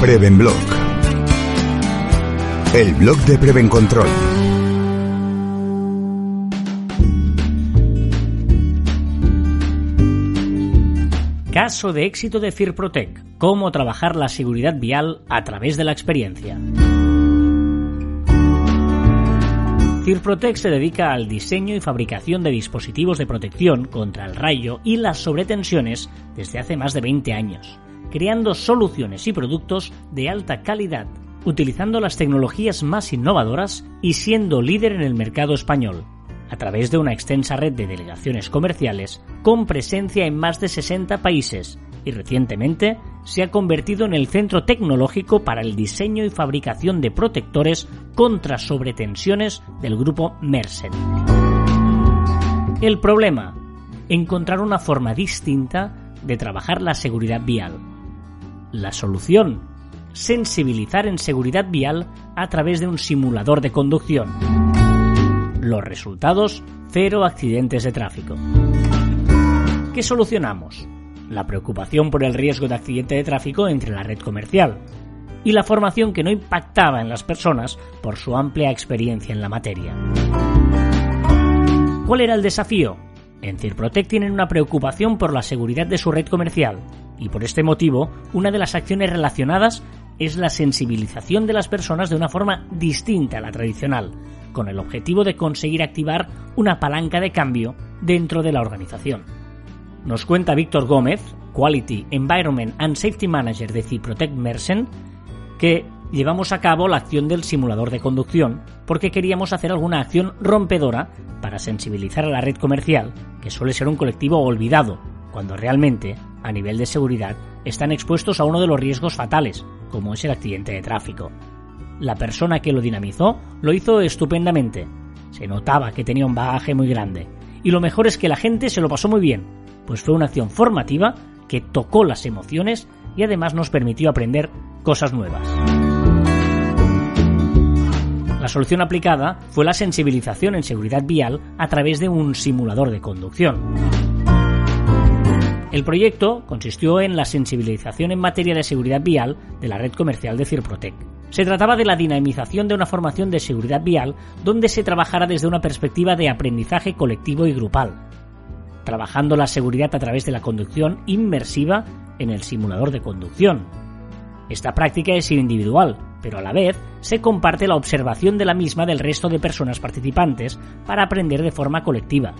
Prevenblog. El blog de Prevencontrol. Caso de éxito de Firprotec. Cómo trabajar la seguridad vial a través de la experiencia. Firprotec se dedica al diseño y fabricación de dispositivos de protección contra el rayo y las sobretensiones desde hace más de 20 años creando soluciones y productos de alta calidad, utilizando las tecnologías más innovadoras y siendo líder en el mercado español, a través de una extensa red de delegaciones comerciales con presencia en más de 60 países y recientemente se ha convertido en el centro tecnológico para el diseño y fabricación de protectores contra sobretensiones del grupo Mersen. El problema, encontrar una forma distinta de trabajar la seguridad vial la solución, sensibilizar en seguridad vial a través de un simulador de conducción. Los resultados, cero accidentes de tráfico. ¿Qué solucionamos? La preocupación por el riesgo de accidente de tráfico entre la red comercial y la formación que no impactaba en las personas por su amplia experiencia en la materia. ¿Cuál era el desafío? En Cirprotec tienen una preocupación por la seguridad de su red comercial y por este motivo una de las acciones relacionadas es la sensibilización de las personas de una forma distinta a la tradicional, con el objetivo de conseguir activar una palanca de cambio dentro de la organización. Nos cuenta Víctor Gómez, Quality, Environment and Safety Manager de Ciprotec Mersen, que llevamos a cabo la acción del simulador de conducción porque queríamos hacer alguna acción rompedora para sensibilizar a la red comercial, que suele ser un colectivo olvidado, cuando realmente, a nivel de seguridad, están expuestos a uno de los riesgos fatales, como es el accidente de tráfico. La persona que lo dinamizó lo hizo estupendamente. Se notaba que tenía un bagaje muy grande. Y lo mejor es que la gente se lo pasó muy bien, pues fue una acción formativa que tocó las emociones y además nos permitió aprender cosas nuevas. La solución aplicada fue la sensibilización en seguridad vial a través de un simulador de conducción. El proyecto consistió en la sensibilización en materia de seguridad vial de la red comercial de Cirprotec. Se trataba de la dinamización de una formación de seguridad vial donde se trabajara desde una perspectiva de aprendizaje colectivo y grupal, trabajando la seguridad a través de la conducción inmersiva en el simulador de conducción. Esta práctica es individual, pero a la vez se comparte la observación de la misma del resto de personas participantes para aprender de forma colectiva.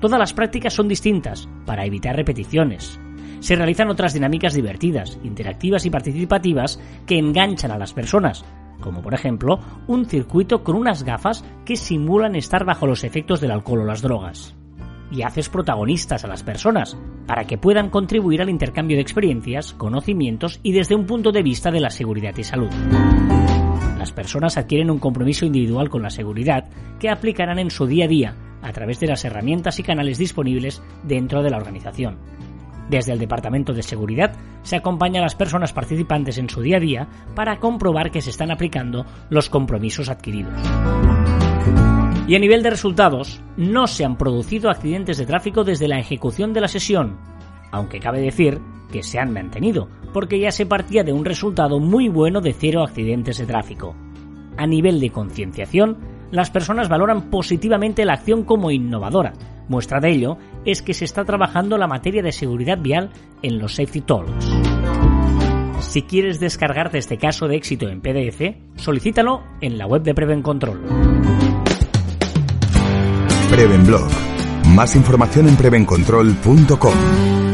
Todas las prácticas son distintas, para evitar repeticiones. Se realizan otras dinámicas divertidas, interactivas y participativas que enganchan a las personas, como por ejemplo un circuito con unas gafas que simulan estar bajo los efectos del alcohol o las drogas. Y haces protagonistas a las personas, para que puedan contribuir al intercambio de experiencias, conocimientos y desde un punto de vista de la seguridad y salud. Las personas adquieren un compromiso individual con la seguridad que aplicarán en su día a día a través de las herramientas y canales disponibles dentro de la organización. Desde el Departamento de Seguridad se acompaña a las personas participantes en su día a día para comprobar que se están aplicando los compromisos adquiridos. Y a nivel de resultados, no se han producido accidentes de tráfico desde la ejecución de la sesión, aunque cabe decir que se han mantenido, porque ya se partía de un resultado muy bueno de cero accidentes de tráfico. A nivel de concienciación, las personas valoran positivamente la acción como innovadora. Muestra de ello es que se está trabajando la materia de seguridad vial en los Safety Talks. Si quieres descargarte este caso de éxito en PDF, solicítalo en la web de Prevencontrol. Prevenblog. Más información en prevencontrol.com.